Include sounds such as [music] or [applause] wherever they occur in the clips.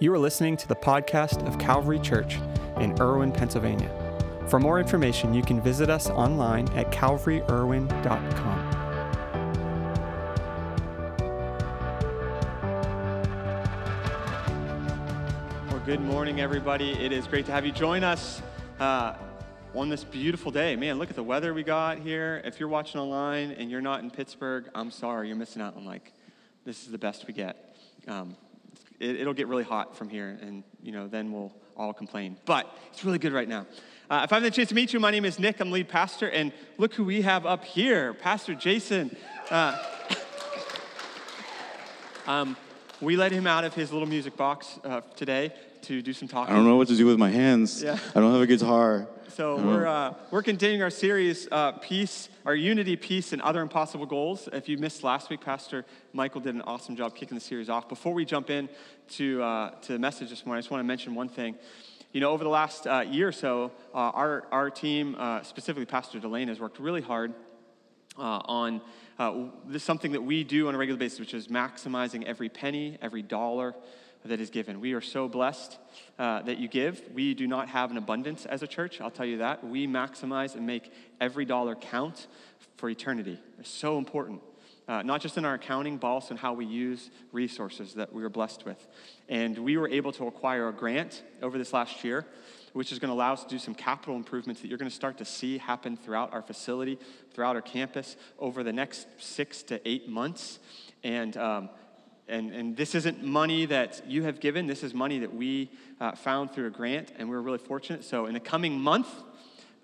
You are listening to the podcast of Calvary Church in Irwin, Pennsylvania. For more information, you can visit us online at calvaryirwin.com. Well, good morning, everybody. It is great to have you join us uh, on this beautiful day. Man, look at the weather we got here. If you're watching online and you're not in Pittsburgh, I'm sorry, you're missing out on like this is the best we get. Um, it, it'll get really hot from here, and you know then we'll all complain. But it's really good right now. Uh, if I have the chance to meet you, my name is Nick. I'm lead pastor, and look who we have up here, Pastor Jason. Uh, [coughs] um, we let him out of his little music box uh, today to do some talking. I don't know what to do with my hands. Yeah. I don't have a guitar. So we're, uh, we're continuing our series, uh, Peace, our Unity, Peace, and Other Impossible Goals. If you missed last week, Pastor Michael did an awesome job kicking the series off. Before we jump in to, uh, to the message this morning, I just want to mention one thing. You know, over the last uh, year or so, uh, our, our team, uh, specifically Pastor Delane, has worked really hard uh, on uh, this something that we do on a regular basis, which is maximizing every penny, every dollar that is given. We are so blessed uh, that you give. We do not have an abundance as a church, I'll tell you that. We maximize and make every dollar count for eternity. It's so important. Uh, not just in our accounting, but also in how we use resources that we are blessed with. And we were able to acquire a grant over this last year which is going to allow us to do some capital improvements that you're going to start to see happen throughout our facility, throughout our campus over the next six to eight months. And, um, and, and this isn't money that you have given, this is money that we uh, found through a grant, and we're really fortunate. So, in the coming month,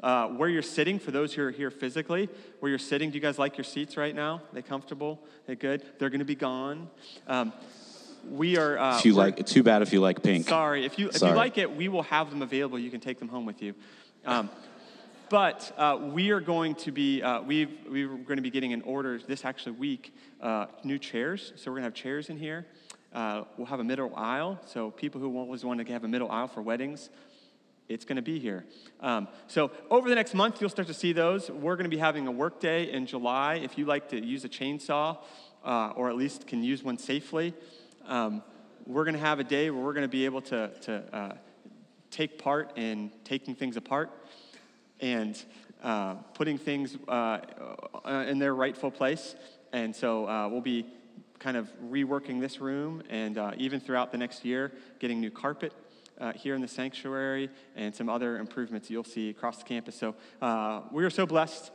uh, where you're sitting, for those who are here physically, where you're sitting, do you guys like your seats right now? They comfortable? They good? They're going to be gone. Um, we are. Uh, If you like, too bad if you like pink. Sorry, if you if you like it, we will have them available. You can take them home with you. Um, but uh, we are going to be uh, we've we're going to be getting an order this actually week uh, new chairs. So we're going to have chairs in here. Uh, we'll have a middle aisle. So people who always want to have a middle aisle for weddings, it's going to be here. Um, so over the next month, you'll start to see those. We're going to be having a work day in July. If you like to use a chainsaw, uh, or at least can use one safely, um, we're going to have a day where we're going to be able to, to uh, take part in taking things apart and uh, putting things uh, uh, in their rightful place. And so uh, we'll be kind of reworking this room and uh, even throughout the next year, getting new carpet. Uh, here in the sanctuary and some other improvements you'll see across the campus. So we are so blessed,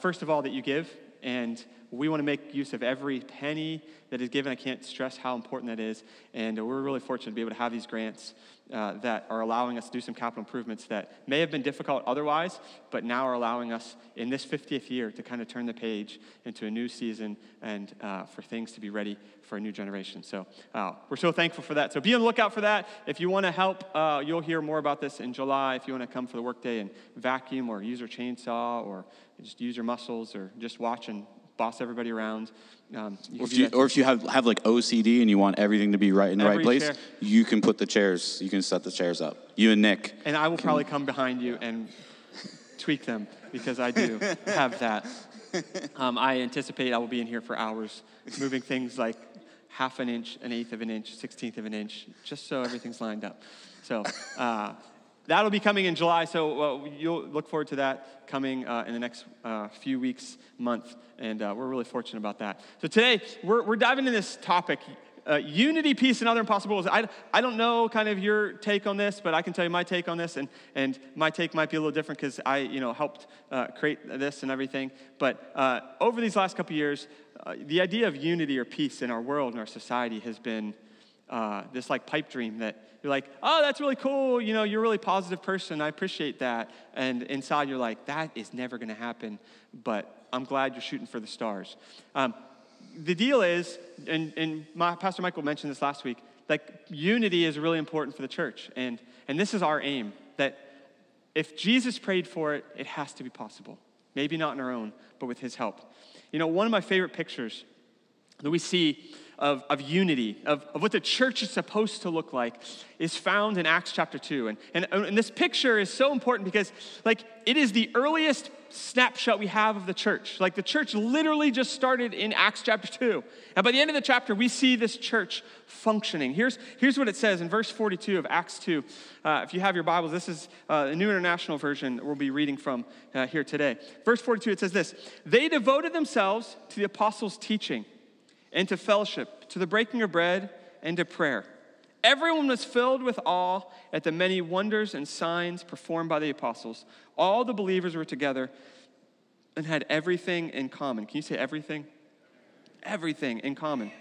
first of all, that you give, and we want to make use of every penny that is given. I can't stress how important that is. And we're really fortunate to be able to have these grants uh, that are allowing us to do some capital improvements that may have been difficult otherwise, but now are allowing us in this 50th year to kind of turn the page into a new season and uh, for things to be ready for a new generation. So uh, we're so thankful for that. So be on the lookout for that. If you want to help, uh, you'll hear more about this in July. If you want to come for the workday and vacuum or use your chainsaw or just use your muscles or just watch and boss everybody around. Um, Or if you, or if you have, have like OCD and you want everything to be right in the Every right place, chair. you can put the chairs, you can set the chairs up. You and Nick. And I will probably come behind you and tweak them because I do [laughs] have that. Um, I anticipate I will be in here for hours, moving things like half an inch, an eighth of an inch, sixteenth of an inch, just so everything's lined up. So uh, that'll be coming in July. So uh, you'll look forward to that coming uh, in the next uh, few weeks, month, and uh, we're really fortunate about that. So today we're, we're diving into this topic. Uh, unity, peace, and other impossibles. I, I don't know kind of your take on this, but I can tell you my take on this, and, and my take might be a little different because I you know helped uh, create this and everything. But over these last couple years, the idea of unity or peace in our world and our society has been uh, this like pipe dream that you're like, oh, that's really cool. You know, you're a really positive person. I appreciate that. And inside, you're like, that is never going to happen. But I'm glad you're shooting for the stars. Um, the deal is, and, and my, Pastor Michael mentioned this last week, like unity is really important for the church. And, and this is our aim that if Jesus prayed for it, it has to be possible. Maybe not on our own, but with his help. You know, one of my favorite pictures that we see of, of unity, of, of what the church is supposed to look like, is found in Acts chapter 2. And, and, and this picture is so important because, like, it is the earliest snapshot we have of the church. Like, the church literally just started in Acts chapter 2. And by the end of the chapter, we see this church functioning. Here's, here's what it says in verse 42 of Acts 2. Uh, if you have your Bibles, this is uh, the New International Version we'll be reading from uh, here today. Verse 42, it says this They devoted themselves to the apostles' teaching and to fellowship, to the breaking of bread, and to prayer. Everyone was filled with awe at the many wonders and signs performed by the apostles. All the believers were together and had everything in common. Can you say everything? Everything in common.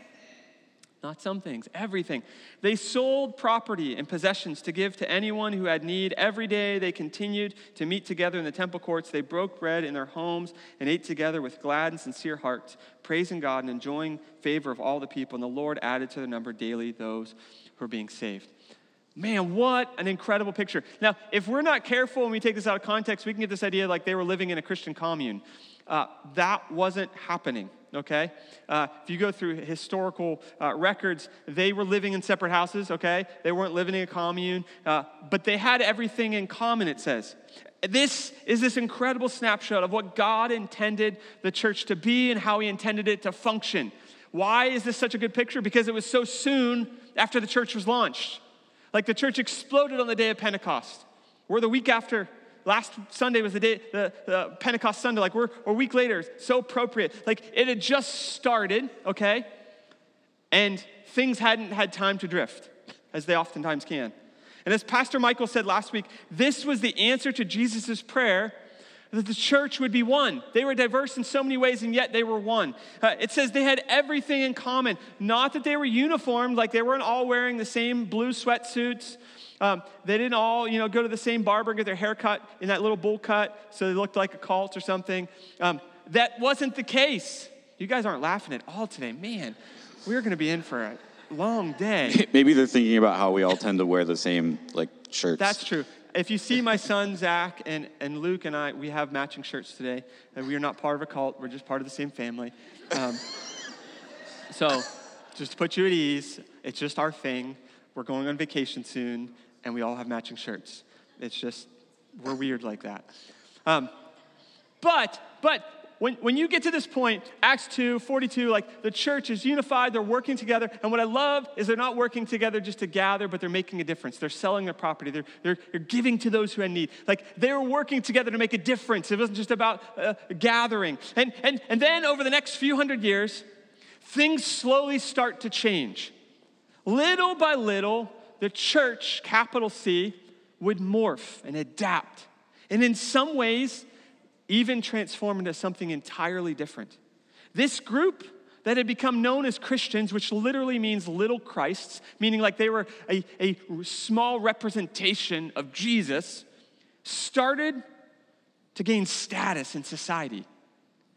Not some things, everything. They sold property and possessions to give to anyone who had need. Every day they continued to meet together in the temple courts. They broke bread in their homes and ate together with glad and sincere hearts, praising God and enjoying favor of all the people. And the Lord added to their number daily those who are being saved. Man, what an incredible picture. Now, if we're not careful and we take this out of context, we can get this idea like they were living in a Christian commune. Uh, that wasn't happening, okay? Uh, if you go through historical uh, records, they were living in separate houses, okay? They weren't living in a commune, uh, but they had everything in common, it says. This is this incredible snapshot of what God intended the church to be and how He intended it to function. Why is this such a good picture? Because it was so soon after the church was launched. Like the church exploded on the day of Pentecost. We're the week after last Sunday was the day, the, the, Pentecost Sunday. Like we're, a week later, so appropriate. Like it had just started, okay? And things hadn't had time to drift, as they oftentimes can. And as Pastor Michael said last week, this was the answer to Jesus' prayer that the church would be one. They were diverse in so many ways, and yet they were one. Uh, it says they had everything in common. Not that they were uniformed, like they weren't all wearing the same blue sweatsuits. Um, they didn't all, you know, go to the same barber and get their hair cut in that little bowl cut so they looked like a cult or something. Um, that wasn't the case. You guys aren't laughing at all today. Man, we're going to be in for a long day. [laughs] Maybe they're thinking about how we all tend to wear the same like shirts. That's true if you see my son Zach and, and Luke and I, we have matching shirts today, and we are not part of a cult. We're just part of the same family. Um, [laughs] so, just to put you at ease, it's just our thing. We're going on vacation soon, and we all have matching shirts. It's just we're weird like that. Um, but but when, when you get to this point, Acts 2, 42, like the church is unified, they're working together. And what I love is they're not working together just to gather, but they're making a difference. They're selling their property, they're, they're, they're giving to those who have need. Like they were working together to make a difference. It wasn't just about uh, gathering. And, and, and then over the next few hundred years, things slowly start to change. Little by little, the church, capital C, would morph and adapt. And in some ways, even transform into something entirely different. This group that had become known as Christians, which literally means little Christs, meaning like they were a, a small representation of Jesus, started to gain status in society.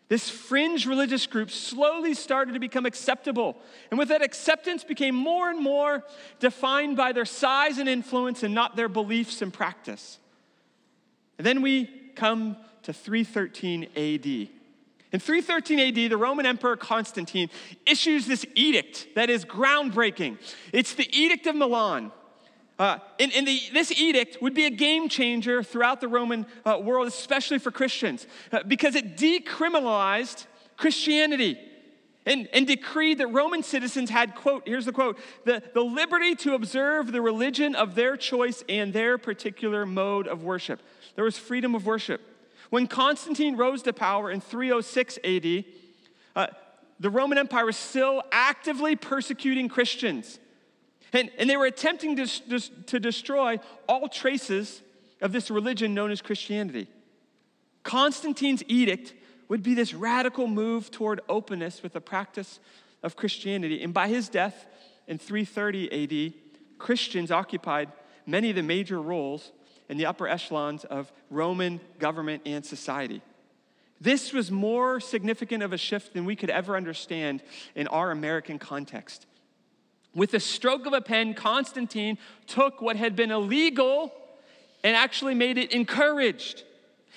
This fringe religious group slowly started to become acceptable. And with that acceptance became more and more defined by their size and influence and not their beliefs and practice. And then we come to 313 AD. In 313 AD, the Roman Emperor Constantine issues this edict that is groundbreaking. It's the Edict of Milan. Uh, and, and the, this edict would be a game changer throughout the Roman uh, world, especially for Christians, uh, because it decriminalized Christianity and, and decreed that Roman citizens had, quote, here's the quote, the, the liberty to observe the religion of their choice and their particular mode of worship. There was freedom of worship. When Constantine rose to power in 306 AD, uh, the Roman Empire was still actively persecuting Christians. And, and they were attempting to, to destroy all traces of this religion known as Christianity. Constantine's edict would be this radical move toward openness with the practice of Christianity. And by his death in 330 AD, Christians occupied many of the major roles in the upper echelons of Roman government and society. This was more significant of a shift than we could ever understand in our American context. With the stroke of a pen, Constantine took what had been illegal and actually made it encouraged.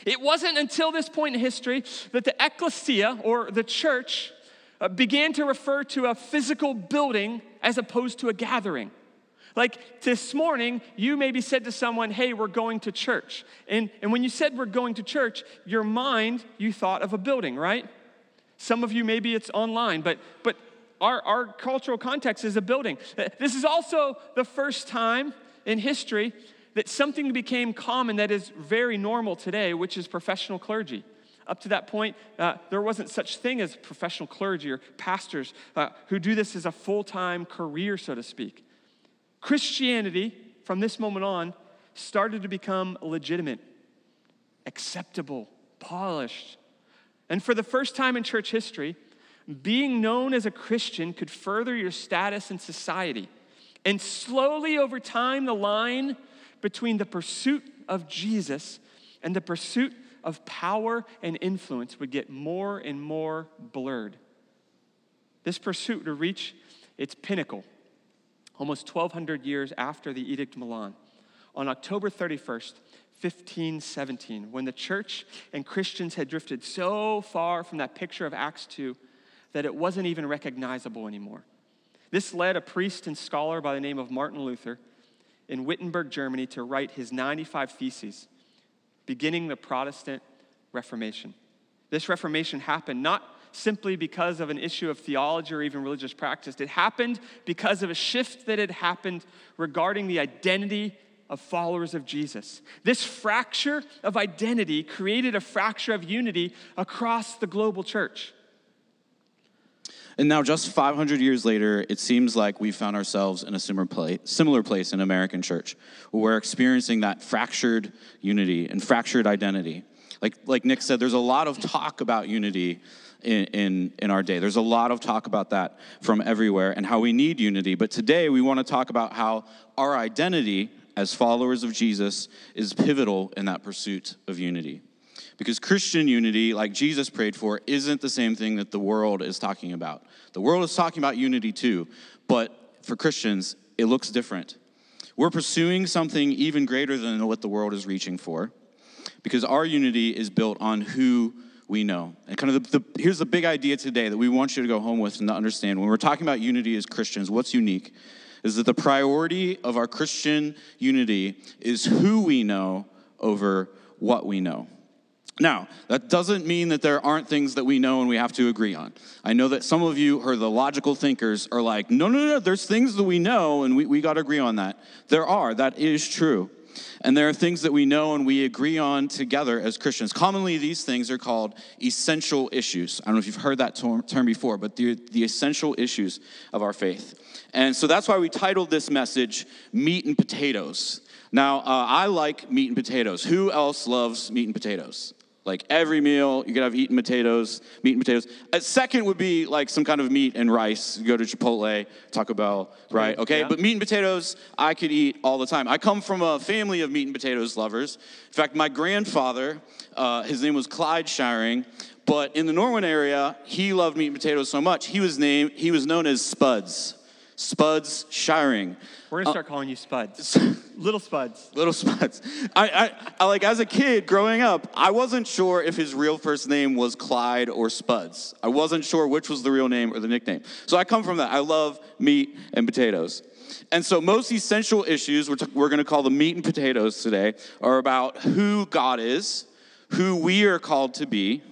It wasn't until this point in history that the ecclesia, or the church, uh, began to refer to a physical building as opposed to a gathering. Like this morning, you maybe said to someone, Hey, we're going to church. And, and when you said we're going to church, your mind, you thought of a building, right? Some of you, maybe it's online, but, but our, our cultural context is a building. This is also the first time in history that something became common that is very normal today, which is professional clergy. Up to that point, uh, there wasn't such thing as professional clergy or pastors uh, who do this as a full-time career, so to speak. Christianity, from this moment on, started to become legitimate, acceptable, polished. And for the first time in church history, being known as a Christian could further your status in society. And slowly over time, the line between the pursuit of Jesus and the pursuit of power and influence would get more and more blurred. This pursuit to reach its pinnacle almost 1,200 years after the Edict of Milan, on October 31st, 1517, when the church and Christians had drifted so far from that picture of Acts 2 that it wasn't even recognizable anymore. This led a priest and scholar by the name of Martin Luther in Wittenberg, Germany, to write his 95 Theses, beginning the Protestant Reformation. This Reformation happened not simply because of an issue of theology or even religious practice. It happened because of a shift that had happened regarding the identity of followers of Jesus. This fracture of identity created a fracture of unity across the global church. And now, just 500 years later, it seems like we found ourselves in a similar place, similar place in American church, where we're experiencing that fractured unity and fractured identity. Like, like Nick said, there's a lot of talk about unity in, in, in our day. There's a lot of talk about that from everywhere and how we need unity. But today, we want to talk about how our identity as followers of Jesus is pivotal in that pursuit of unity. Because Christian unity, like Jesus prayed for, isn't the same thing that the world is talking about. The world is talking about unity too, but for Christians, it looks different. We're pursuing something even greater than what the world is reaching for because our unity is built on who we know. And kind of the, the, here's the big idea today that we want you to go home with and to understand. When we're talking about unity as Christians, what's unique is that the priority of our Christian unity is who we know over what we know. Now, that doesn't mean that there aren't things that we know and we have to agree on. I know that some of you are the logical thinkers are like, no, no, no, there's things that we know and we, we got to agree on that. There are, that is true. And there are things that we know and we agree on together as Christians. Commonly, these things are called essential issues. I don't know if you've heard that term before, but the, the essential issues of our faith. And so that's why we titled this message Meat and Potatoes. Now, uh, I like meat and potatoes. Who else loves meat and potatoes? Like every meal, you could have eaten potatoes, meat and potatoes. A second would be like some kind of meat and rice. You go to Chipotle, Taco Bell, right? Okay, yeah. but meat and potatoes, I could eat all the time. I come from a family of meat and potatoes lovers. In fact, my grandfather, uh, his name was Clyde Shiring, but in the Norwin area, he loved meat and potatoes so much, he was named, he was known as Spuds. Spuds Shiring. We're gonna uh, start uh, calling you Spuds. [laughs] Little Spuds. Little Spuds. I, I, I, like as a kid growing up, I wasn't sure if his real first name was Clyde or Spuds. I wasn't sure which was the real name or the nickname. So I come from that. I love meat and potatoes. And so most essential issues, we're, t- we're gonna call the meat and potatoes today, are about who God is, who we are called to be,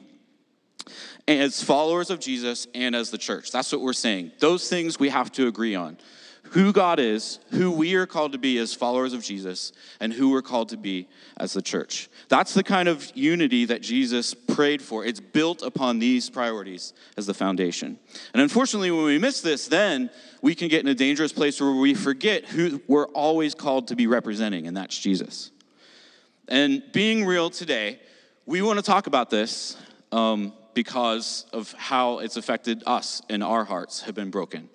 as followers of Jesus and as the church. That's what we're saying. Those things we have to agree on who God is, who we are called to be as followers of Jesus, and who we're called to be as the church. That's the kind of unity that Jesus prayed for. It's built upon these priorities as the foundation. And unfortunately, when we miss this, then we can get in a dangerous place where we forget who we're always called to be representing, and that's Jesus. And being real today, we want to talk about this. Um, because of how it's affected us and our hearts have been broken.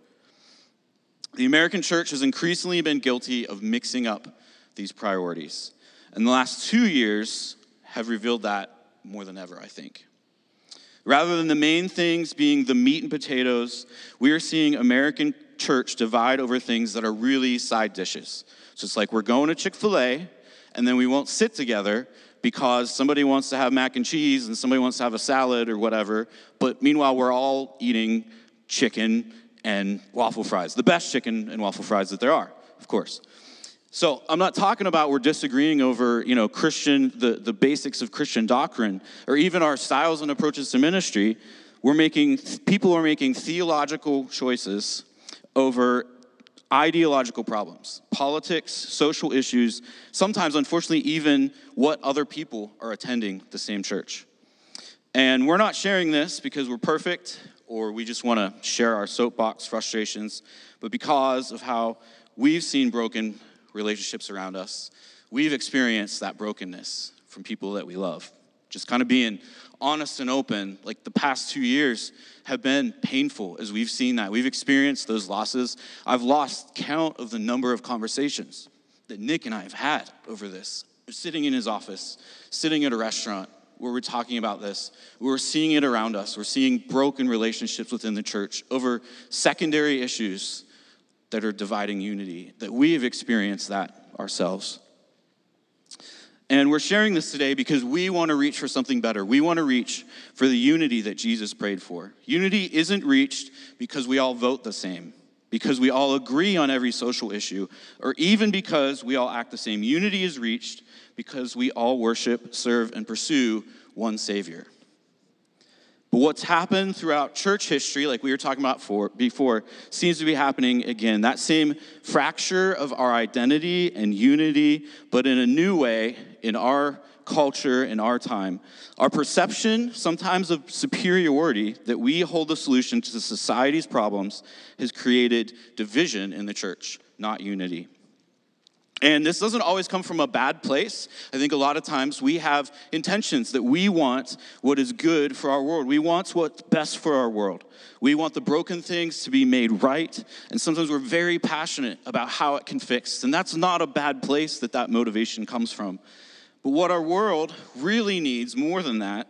The American church has increasingly been guilty of mixing up these priorities. And the last two years have revealed that more than ever, I think. Rather than the main things being the meat and potatoes, we are seeing American church divide over things that are really side dishes. So it's like we're going to Chick fil A, and then we won't sit together because somebody wants to have mac and cheese and somebody wants to have a salad or whatever. But meanwhile, we're all eating chicken and waffle fries, the best chicken and waffle fries that there are, of course. So I'm not talking about we're disagreeing over, you know, Christian, the, the basics of Christian doctrine, or even our styles and approaches to ministry. We're making, people are making theological choices over ideological problems, politics, social issues, sometimes, unfortunately, even what other people are attending the same church. And we're not sharing this because we're perfect or we just want to share our soapbox frustrations, but because of how we've seen broken relationships around us, we've experienced that brokenness from people that we love. Just kind of being honest and open, like the past two years have been painful as we've seen that. We've experienced those losses. I've lost count of the number of conversations that Nick and I have had over this. Sitting in his office, sitting at a restaurant, where we're talking about this. We're seeing it around us. We're seeing broken relationships within the church over secondary issues that are dividing unity, that we have experienced that ourselves. And we're sharing this today because we want to reach for something better. We want to reach for the unity that Jesus prayed for. Unity isn't reached because we all vote the same, because we all agree on every social issue, or even because we all act the same. Unity is reached because we all worship, serve, and pursue one Savior. But what's happened throughout church history, like we were talking about for, before, seems to be happening again. That same fracture of our identity and unity, but in a new way in our culture, in our time. Our perception, sometimes of superiority, that we hold the solution to society's problems, has created division in the church, not unity. And this doesn't always come from a bad place. I think a lot of times we have intentions that we want what is good for our world. We want what's best for our world. We want the broken things to be made right. And sometimes we're very passionate about how it can fix. And that's not a bad place that that motivation comes from. But what our world really needs more than that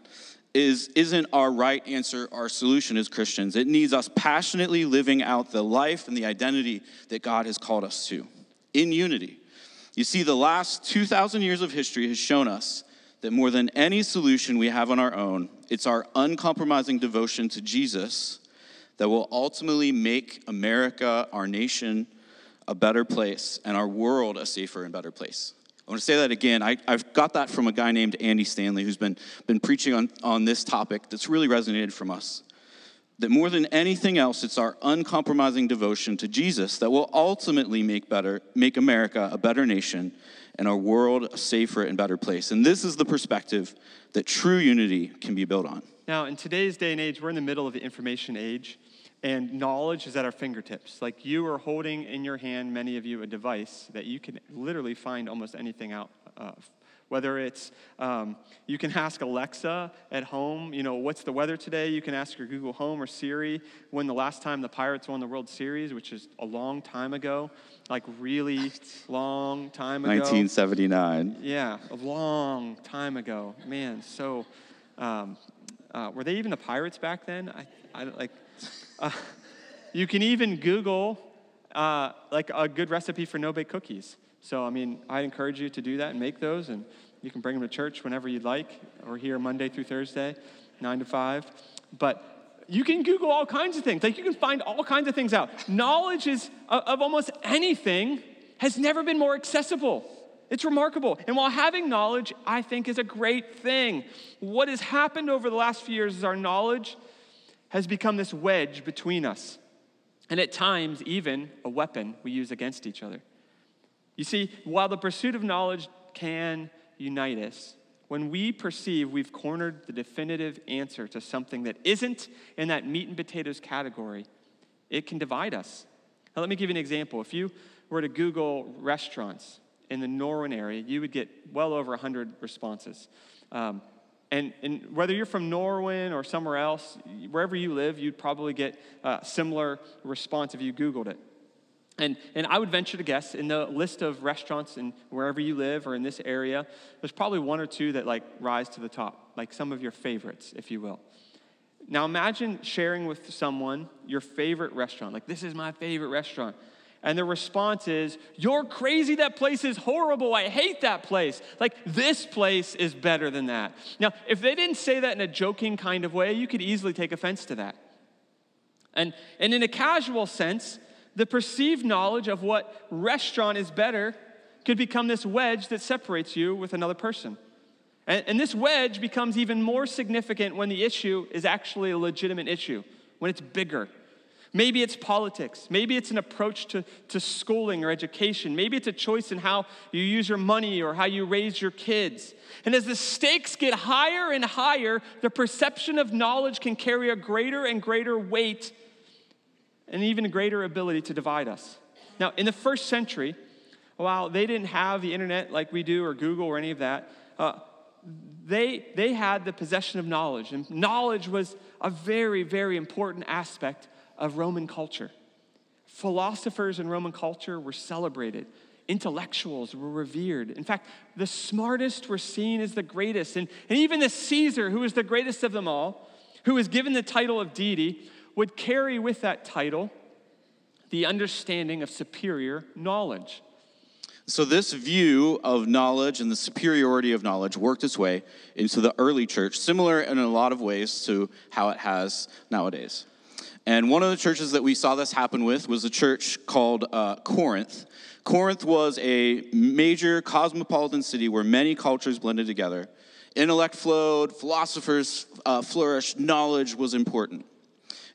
is isn't our right answer our solution as Christians. It needs us passionately living out the life and the identity that God has called us to in unity. You see, the last 2,000 years of history has shown us that more than any solution we have on our own, it's our uncompromising devotion to Jesus that will ultimately make America, our nation, a better place and our world a safer and better place. I want to say that again. I, have got that from a guy named Andy Stanley who's been, been preaching on, on this topic that's really resonated from us that more than anything else, it's our uncompromising devotion to Jesus that will ultimately make better, make America a better nation and our world a safer and better place. And this is the perspective that true unity can be built on. Now, in today's day and age, we're in the middle of the information age, and knowledge is at our fingertips. Like you are holding in your hand, many of you, a device that you can literally find almost anything out of whether it's um, you can ask Alexa at home, you know, what's the weather today? You can ask your Google Home or Siri when the last time the Pirates won the World Series, which is a long time ago, like really long time ago. 1979. Yeah, a long time ago. Man, so um, uh, were they even the Pirates back then? I, I like. Uh, [laughs] you can even Google uh, like a good recipe for no bake cookies. So, I mean, I encourage you to do that and make those, and you can bring them to church whenever you'd like. We're here Monday through Thursday, 9 to 5. But you can Google all kinds of things. Like, you can find all kinds of things out. Knowledge is, of almost anything has never been more accessible. It's remarkable. And while having knowledge, I think, is a great thing, what has happened over the last few years is our knowledge has become this wedge between us. And at times, even a weapon we use against each other. You see, while the pursuit of knowledge can unite us, when we perceive we've cornered the definitive answer to something that isn't in that meat and potatoes category, it can divide us. Now, let me give you an example. If you were to Google restaurants in the Norwin area, you would get well over 100 responses. Um, and, and, whether you're from Norwin or somewhere else, wherever you live, you'd probably get a similar response if you Googled it. And, and I would venture to guess in the list of restaurants and wherever you live or in this area, there's probably one or two that like rise to the top, like some of your favorites, if you will. Now imagine sharing with someone your favorite restaurant. Like, this is my favorite restaurant. And the response is, You're crazy. That place is horrible. I hate that place. Like, this place is better than that. Now, if they didn't say that in a joking kind of way, you could easily take offense to that. And, and in a casual sense, the perceived knowledge of what restaurant is better could become this wedge that separates you with another person. And, and this wedge becomes even more significant when the issue is actually a legitimate issue, when it's bigger. Maybe it's politics. Maybe it's an approach to, to schooling or education. Maybe it's a choice in how you use your money or how you raise your kids. And as the stakes get higher and higher, the perception of knowledge can carry a greater and greater weight and even a greater ability to divide us. Now, in the first century, while they didn't have the internet like we do or Google or any of that, uh, they, they had the possession of knowledge. And knowledge was a very, very important aspect of Roman culture. Philosophers in Roman culture were celebrated. Intellectuals were revered. In fact, the smartest were seen as the greatest. And, and even the Caesar, who was the greatest of them all, who was given the title of deity, would carry with that title the understanding of superior knowledge. So, this view of knowledge and the superiority of knowledge worked its way into the early church, similar in a lot of ways to how it has nowadays. And one of the churches that we saw this happen with was a church called uh, Corinth. Corinth was a major cosmopolitan city where many cultures blended together. Intellect flowed, philosophers uh, flourished, knowledge was important.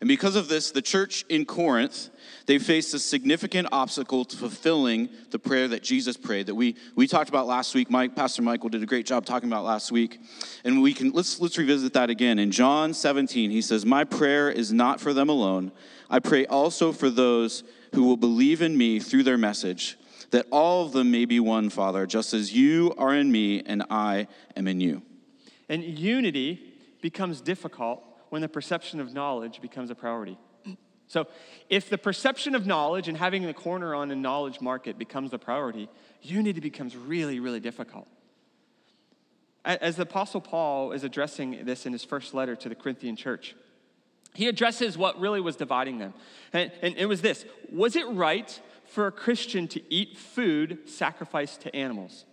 And because of this, the church in Corinth, they faced a significant obstacle to fulfilling the prayer that Jesus prayed that we, we talked about last week. Mike, Pastor Michael did a great job talking about last week. And we can let's let's revisit that again. In John 17, he says, My prayer is not for them alone. I pray also for those who will believe in me through their message, that all of them may be one, Father, just as you are in me and I am in you. And unity becomes difficult when the perception of knowledge becomes a priority. So, if the perception of knowledge and having the corner on a knowledge market becomes the priority, unity becomes really, really difficult. As the Apostle Paul is addressing this in his first letter to the Corinthian church, he addresses what really was dividing them. And, and it was this Was it right for a Christian to eat food sacrificed to animals?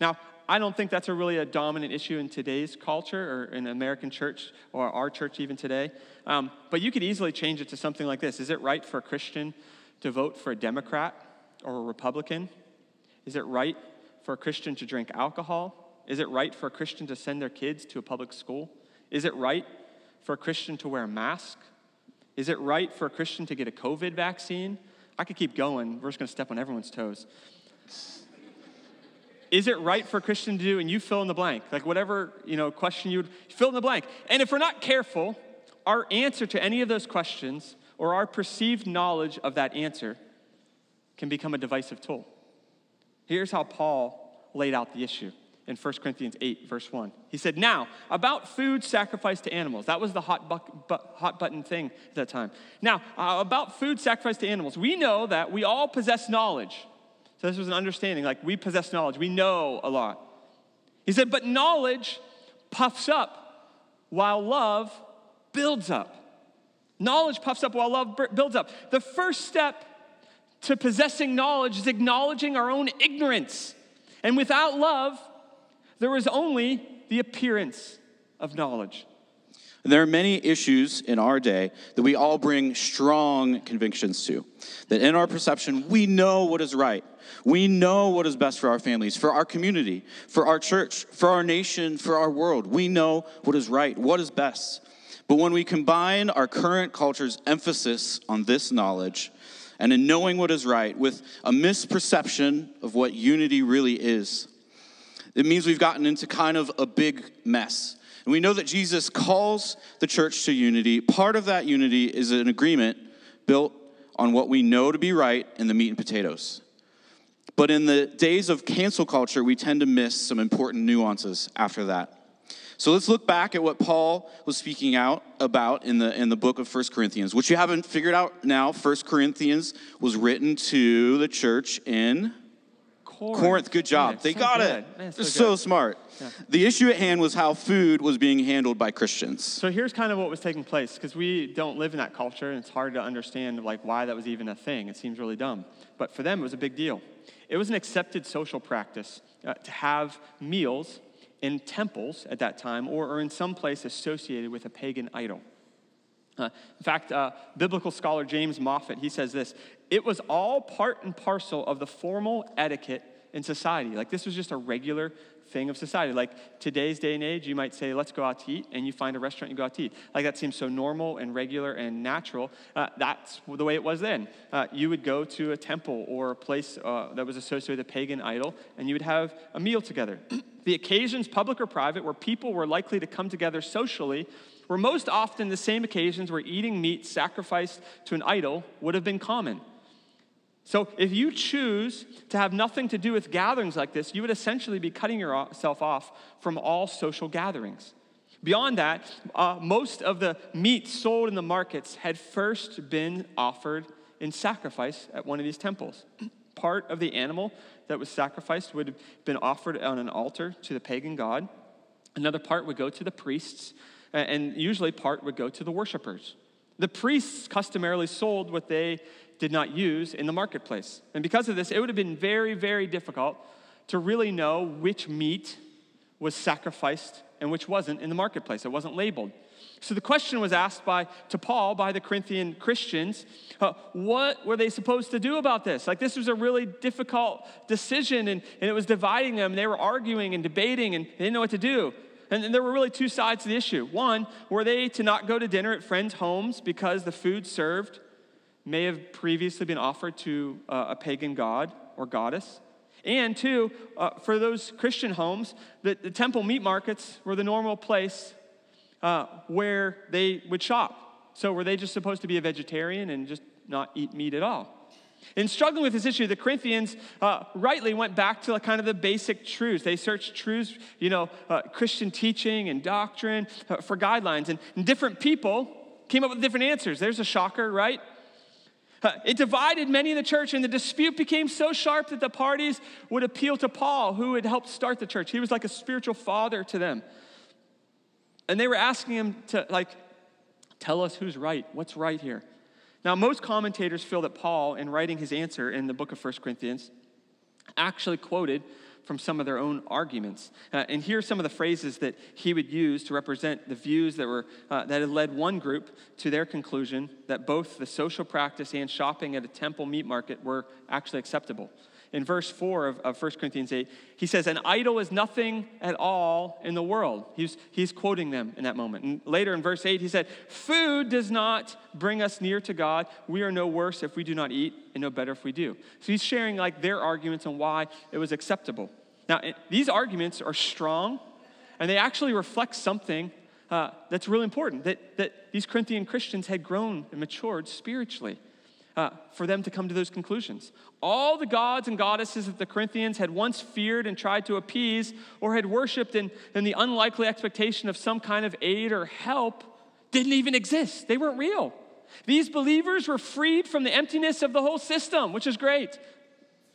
Now, I don't think that's a really a dominant issue in today's culture or in American church or our church even today. Um, but you could easily change it to something like this Is it right for a Christian to vote for a Democrat or a Republican? Is it right for a Christian to drink alcohol? Is it right for a Christian to send their kids to a public school? Is it right for a Christian to wear a mask? Is it right for a Christian to get a COVID vaccine? I could keep going. We're just going to step on everyone's toes is it right for a Christian to do? And you fill in the blank, like whatever you know question you would fill in the blank. And if we're not careful, our answer to any of those questions or our perceived knowledge of that answer can become a divisive tool. Here's how Paul laid out the issue in 1 Corinthians 8, verse 1. He said, Now, about food sacrificed to animals. That was the hot, bu- hot button thing at that time. Now, uh, about food sacrificed to animals, we know that we all possess knowledge. So this was an understanding, like we possess knowledge, we know a lot. He said, but knowledge puffs up while love builds up. Knowledge puffs up while love builds up. The first step to possessing knowledge is acknowledging our own ignorance. And without love, there is only the appearance of knowledge. There are many issues in our day that we all bring strong convictions to. That in our perception, we know what is right. We know what is best for our families, for our community, for our church, for our nation, for our world. We know what is right, what is best. But when we combine our current culture's emphasis on this knowledge and in knowing what is right with a misperception of what unity really is, it means we've gotten into kind of a big mess. And we know that Jesus calls the church to unity. Part of that unity is an agreement built on what we know to be right in the meat and potatoes. But in the days of cancel culture, we tend to miss some important nuances after that. So let's look back at what Paul was speaking out about in the, in the book of First Corinthians, which you haven't figured out now. First Corinthians was written to the church in Corinth. Corinth. Good job. They so got good. it. Man, so, so smart. Yeah. The issue at hand was how food was being handled by Christians. So here's kind of what was taking place because we don't live in that culture and it's hard to understand like why that was even a thing. It seems really dumb. But for them it was a big deal. It was an accepted social practice uh, to have meals in temples at that time or, or in some place associated with a pagan idol. Uh, in fact, uh, biblical scholar James Moffatt, he says this it was all part and parcel of the formal etiquette in society. Like this was just a regular thing of society. Like today's day and age, you might say, let's go out to eat, and you find a restaurant, you go out to eat. Like that seems so normal and regular and natural. Uh, that's the way it was then. Uh, you would go to a temple or a place uh, that was associated with a pagan idol, and you would have a meal together. [clears throat] the occasions, public or private, where people were likely to come together socially were most often the same occasions where eating meat sacrificed to an idol would have been common. So, if you choose to have nothing to do with gatherings like this, you would essentially be cutting yourself off from all social gatherings. Beyond that, uh, most of the meat sold in the markets had first been offered in sacrifice at one of these temples. [clears throat] Part of the animal that was sacrificed would have been offered on an altar to the pagan god. Another part would go to the priests, and usually part would go to the worshipers. The priests customarily sold what they did not use in the marketplace. And because of this, it would have been very, very difficult to really know which meat was sacrificed and which wasn't in the marketplace. It wasn't labeled. So the question was asked by to Paul by the Corinthian Christians, uh, what were they supposed to do about this? Like this was a really difficult decision and, and it was dividing them. They were arguing and debating and they didn't know what to do. And, and there were really two sides to the issue. One, were they to not go to dinner at friends' homes because the food served may have previously been offered to uh, a pagan god or goddess. And two, uh, for those Christian homes, the, the, temple meat markets were the normal place uh, where they would shop. So were they just supposed to be a vegetarian and just not eat meat at all? In struggling with this issue, the Corinthians uh, rightly went back to kind of the basic truths. They searched truths, you know, uh, Christian teaching and doctrine uh, for guidelines. And, and different people came up with different answers. There's a shocker, right? [laughs] It divided many in the church, and the dispute became so sharp that the parties would appeal to Paul, who had helped start the church. He was like a spiritual father to them. And they were asking him to, like, tell us who's right. What's right here? Now, most commentators feel that Paul, in writing his answer in the book of 1 Corinthians, actually quoted from some of their own arguments. Uh, and here are some of the phrases that he would use to represent the views that, were, uh, that had led one group to their conclusion that both the social practice and shopping at a temple meat market were actually acceptable in verse 4 of, of 1 Corinthians 8, he says, An idol is nothing at all in the world. He's, he's quoting them in that moment. And later in verse 8, he said, Food does not bring us near to God. We are no worse if we do not eat, and no better if we do. So he's sharing like their arguments on why it was acceptable. Now, these arguments are strong, and they actually reflect something uh, that's really important that, that these Corinthian Christians had grown and matured spiritually uh, for them to come to those conclusions. All the gods and goddesses that the Corinthians had once feared and tried to appease or had worshiped in, in the unlikely expectation of some kind of aid or help didn't even exist. They weren't real. These believers were freed from the emptiness of the whole system, which is great.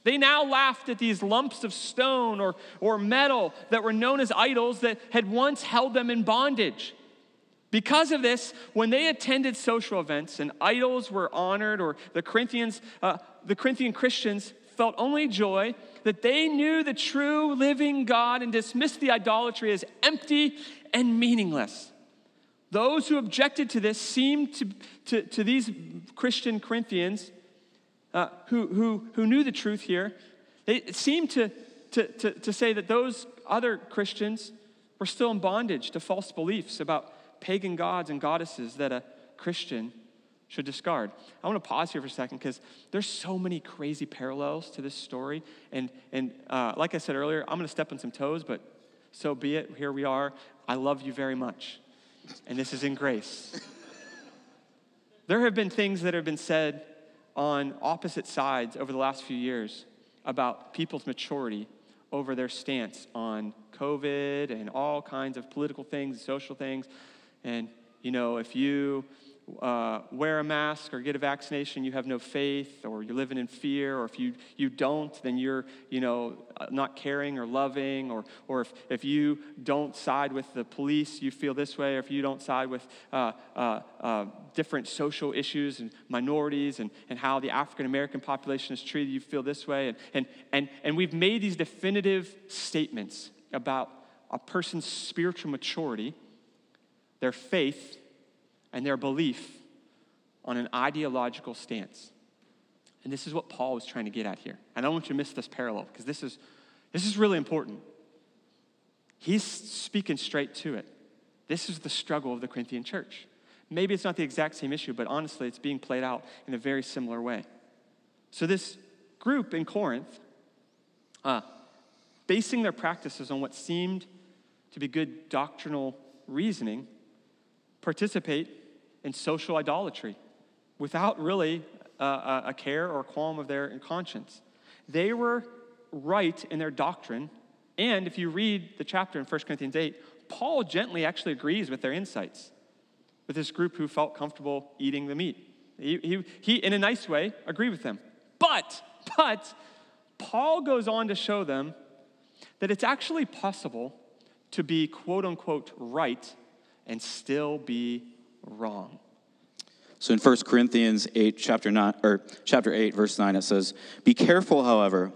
They now laughed at these lumps of stone or, or metal that were known as idols that had once held them in bondage. Because of this, when they attended social events and idols were honored, or the Corinthians, uh, the Corinthian Christians felt only joy that they knew the true living God and dismissed the idolatry as empty and meaningless. Those who objected to this seemed to, to, to these Christian Corinthians uh, who, who, who knew the truth here, they seemed to, to, to, to say that those other Christians were still in bondage to false beliefs about pagan gods and goddesses that a Christian should discard. I want to pause here for a second because there's so many crazy parallels to this story. And, and uh, like I said earlier, I'm going to step on some toes, but so be it. Here we are. I love you very much. And this is in grace. there have been things that have been said on opposite sides over the last few years about people's maturity over their stance on COVID and all kinds of political things, social things. And, you know, if you uh, wear a mask or get a vaccination, you have no faith, or you're living in fear, or if you, you don't, then you're, you know, uh, not caring or loving, or, or if, if you don't side with the police, you feel this way, or if you don't side with uh, uh, uh different social issues and minorities and, and how the African American population is treated, you feel this way. And, and, and, and we've made these definitive statements about a person's spiritual maturity their faith and their belief on an ideological stance. And this is what Paul was trying to get at here. And I don't want you to miss this parallel because this is, this is really important. He's speaking straight to it. This is the struggle of the Corinthian church. Maybe it's not the exact same issue, but honestly, it's being played out in a very similar way. So, this group in Corinth, uh, basing their practices on what seemed to be good doctrinal reasoning, participate in social idolatry without really a care or a qualm of their conscience. They were right in their doctrine, and if you read the chapter in 1 Corinthians 8, Paul gently actually agrees with their insights, with this group who felt comfortable eating the meat. He, he, he in a nice way, agreed with them. But, but, Paul goes on to show them that it's actually possible to be quote unquote right and still be wrong. So in 1 Corinthians 8, chapter 9, or chapter 8, verse 9, it says, Be careful, however,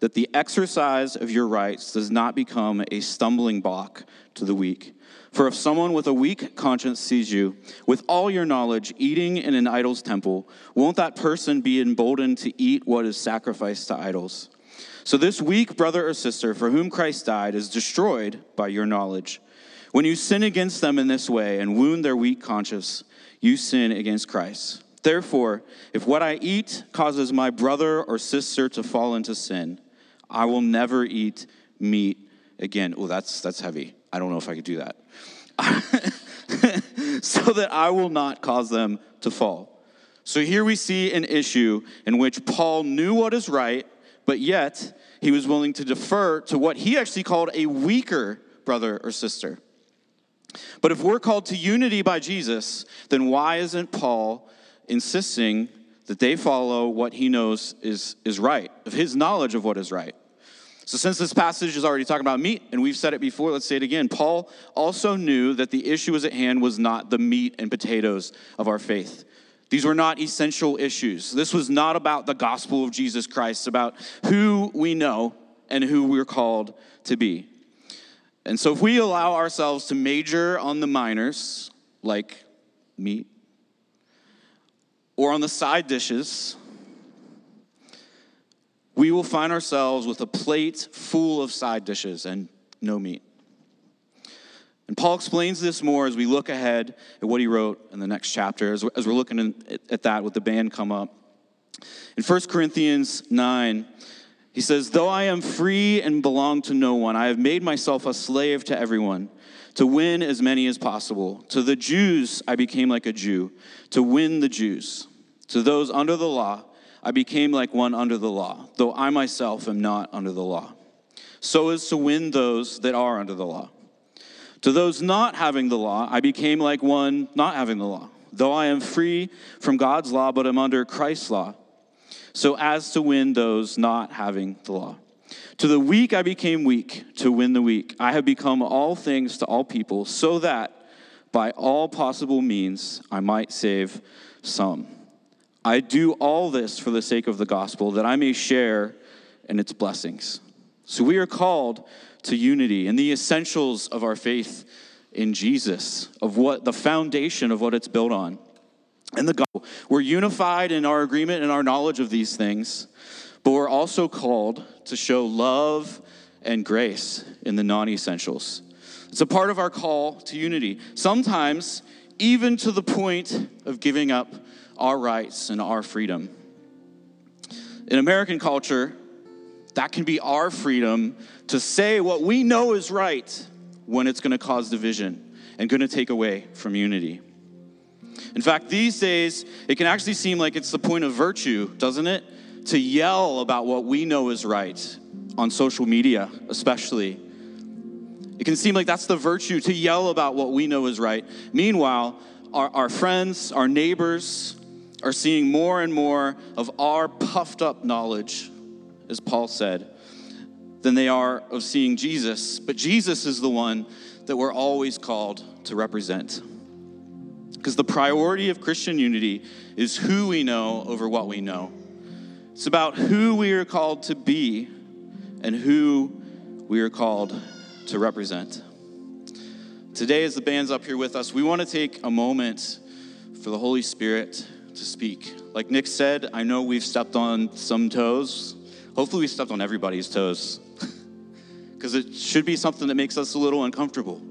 that the exercise of your rights does not become a stumbling block to the weak. For if someone with a weak conscience sees you, with all your knowledge, eating in an idol's temple, won't that person be emboldened to eat what is sacrificed to idols? So this weak brother or sister for whom Christ died is destroyed by your knowledge. When you sin against them in this way and wound their weak conscience, you sin against Christ. Therefore, if what I eat causes my brother or sister to fall into sin, I will never eat meat again. Oh, that's that's heavy. I don't know if I could do that. [laughs] so that I will not cause them to fall. So here we see an issue in which Paul knew what is right, but yet he was willing to defer to what he actually called a weaker brother or sister. But if we're called to unity by Jesus, then why isn't Paul insisting that they follow what he knows is, is right, of his knowledge of what is right? So, since this passage is already talking about meat, and we've said it before, let's say it again. Paul also knew that the issue was at hand was not the meat and potatoes of our faith. These were not essential issues. This was not about the gospel of Jesus Christ, about who we know and who we're called to be. And so, if we allow ourselves to major on the minors, like meat, or on the side dishes, we will find ourselves with a plate full of side dishes and no meat. And Paul explains this more as we look ahead at what he wrote in the next chapter, as we're looking at that with the band come up. In 1 Corinthians 9, he says, Though I am free and belong to no one, I have made myself a slave to everyone to win as many as possible. To the Jews, I became like a Jew to win the Jews. To those under the law, I became like one under the law, though I myself am not under the law, so as to win those that are under the law. To those not having the law, I became like one not having the law, though I am free from God's law, but am under Christ's law so as to win those not having the law. To the weak I became weak to win the weak. I have become all things to all people, so that by all possible means I might save some. I do all this for the sake of the gospel, that I may share in its blessings. So we are called to unity and the essentials of our faith in Jesus, of what the foundation of what it's built on and the gospel. We're unified in our agreement and our knowledge of these things, but we're also called to show love and grace in the non essentials. It's a part of our call to unity. Sometimes, even to the point of giving up our rights and our freedom. In American culture, that can be our freedom to say what we know is right when it's going to cause division and going to take away from unity. In fact, these days, it can actually seem like it's the point of virtue, doesn't it? To yell about what we know is right on social media, especially. It can seem like that's the virtue to yell about what we know is right. Meanwhile, our, our friends, our neighbors are seeing more and more of our puffed up knowledge, as Paul said, than they are of seeing Jesus. But Jesus is the one that we're always called to represent. Because the priority of Christian unity is who we know over what we know. It's about who we are called to be and who we are called to represent. Today, as the band's up here with us, we want to take a moment for the Holy Spirit to speak. Like Nick said, I know we've stepped on some toes. Hopefully, we stepped on everybody's toes [laughs] because it should be something that makes us a little uncomfortable.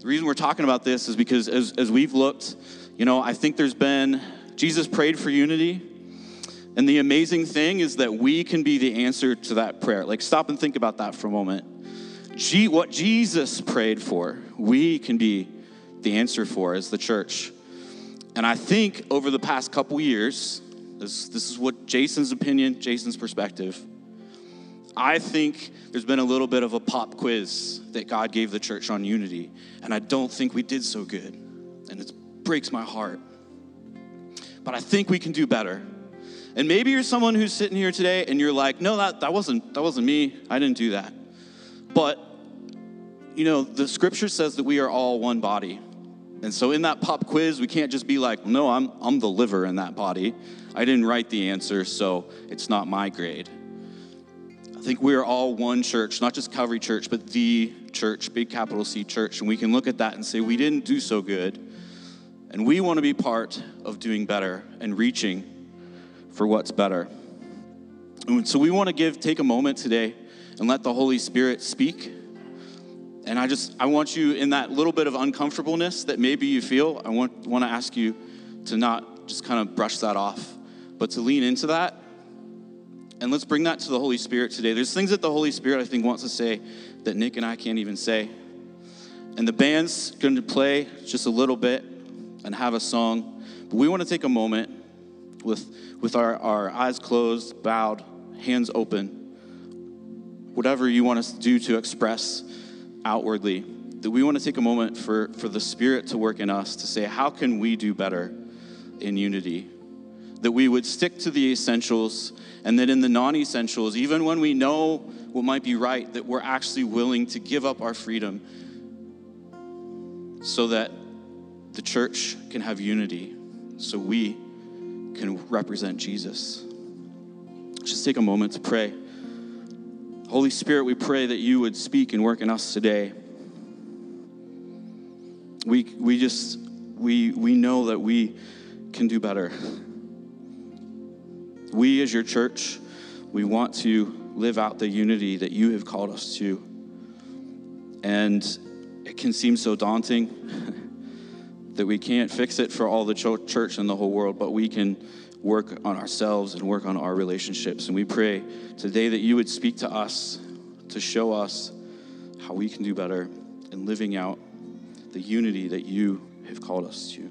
The reason we're talking about this is because as, as we've looked, you know, I think there's been, Jesus prayed for unity. And the amazing thing is that we can be the answer to that prayer. Like, stop and think about that for a moment. G- what Jesus prayed for, we can be the answer for as the church. And I think over the past couple years, this, this is what Jason's opinion, Jason's perspective. I think there's been a little bit of a pop quiz that God gave the church on unity, and I don't think we did so good. And it breaks my heart. But I think we can do better. And maybe you're someone who's sitting here today and you're like, no, that, that wasn't that wasn't me. I didn't do that. But you know, the scripture says that we are all one body. And so in that pop quiz, we can't just be like, no, I'm, I'm the liver in that body. I didn't write the answer, so it's not my grade. I think we are all one church, not just Calvary Church, but the church, big capital C church. And we can look at that and say, we didn't do so good. And we want to be part of doing better and reaching for what's better. And so we want to give, take a moment today and let the Holy Spirit speak and I just, I want you in that little bit of uncomfortableness that maybe you feel, I want, want to ask you to not just kind of brush that off, but to lean into that. And let's bring that to the Holy Spirit today. There's things that the Holy Spirit, I think, wants to say that Nick and I can't even say. And the band's going to play just a little bit and have a song. But we want to take a moment with, with our, our eyes closed, bowed, hands open, whatever you want us to do to express outwardly, that we want to take a moment for, for the Spirit to work in us to say, how can we do better in unity? That we would stick to the essentials, and that in the non essentials, even when we know what might be right, that we're actually willing to give up our freedom so that the church can have unity, so we can represent Jesus. Just take a moment to pray. Holy Spirit, we pray that you would speak and work in us today. We, we just, we, we know that we can do better. We, as your church, we want to live out the unity that you have called us to. And it can seem so daunting [laughs] that we can't fix it for all the church in the whole world, but we can work on ourselves and work on our relationships. And we pray today that you would speak to us to show us how we can do better in living out the unity that you have called us to.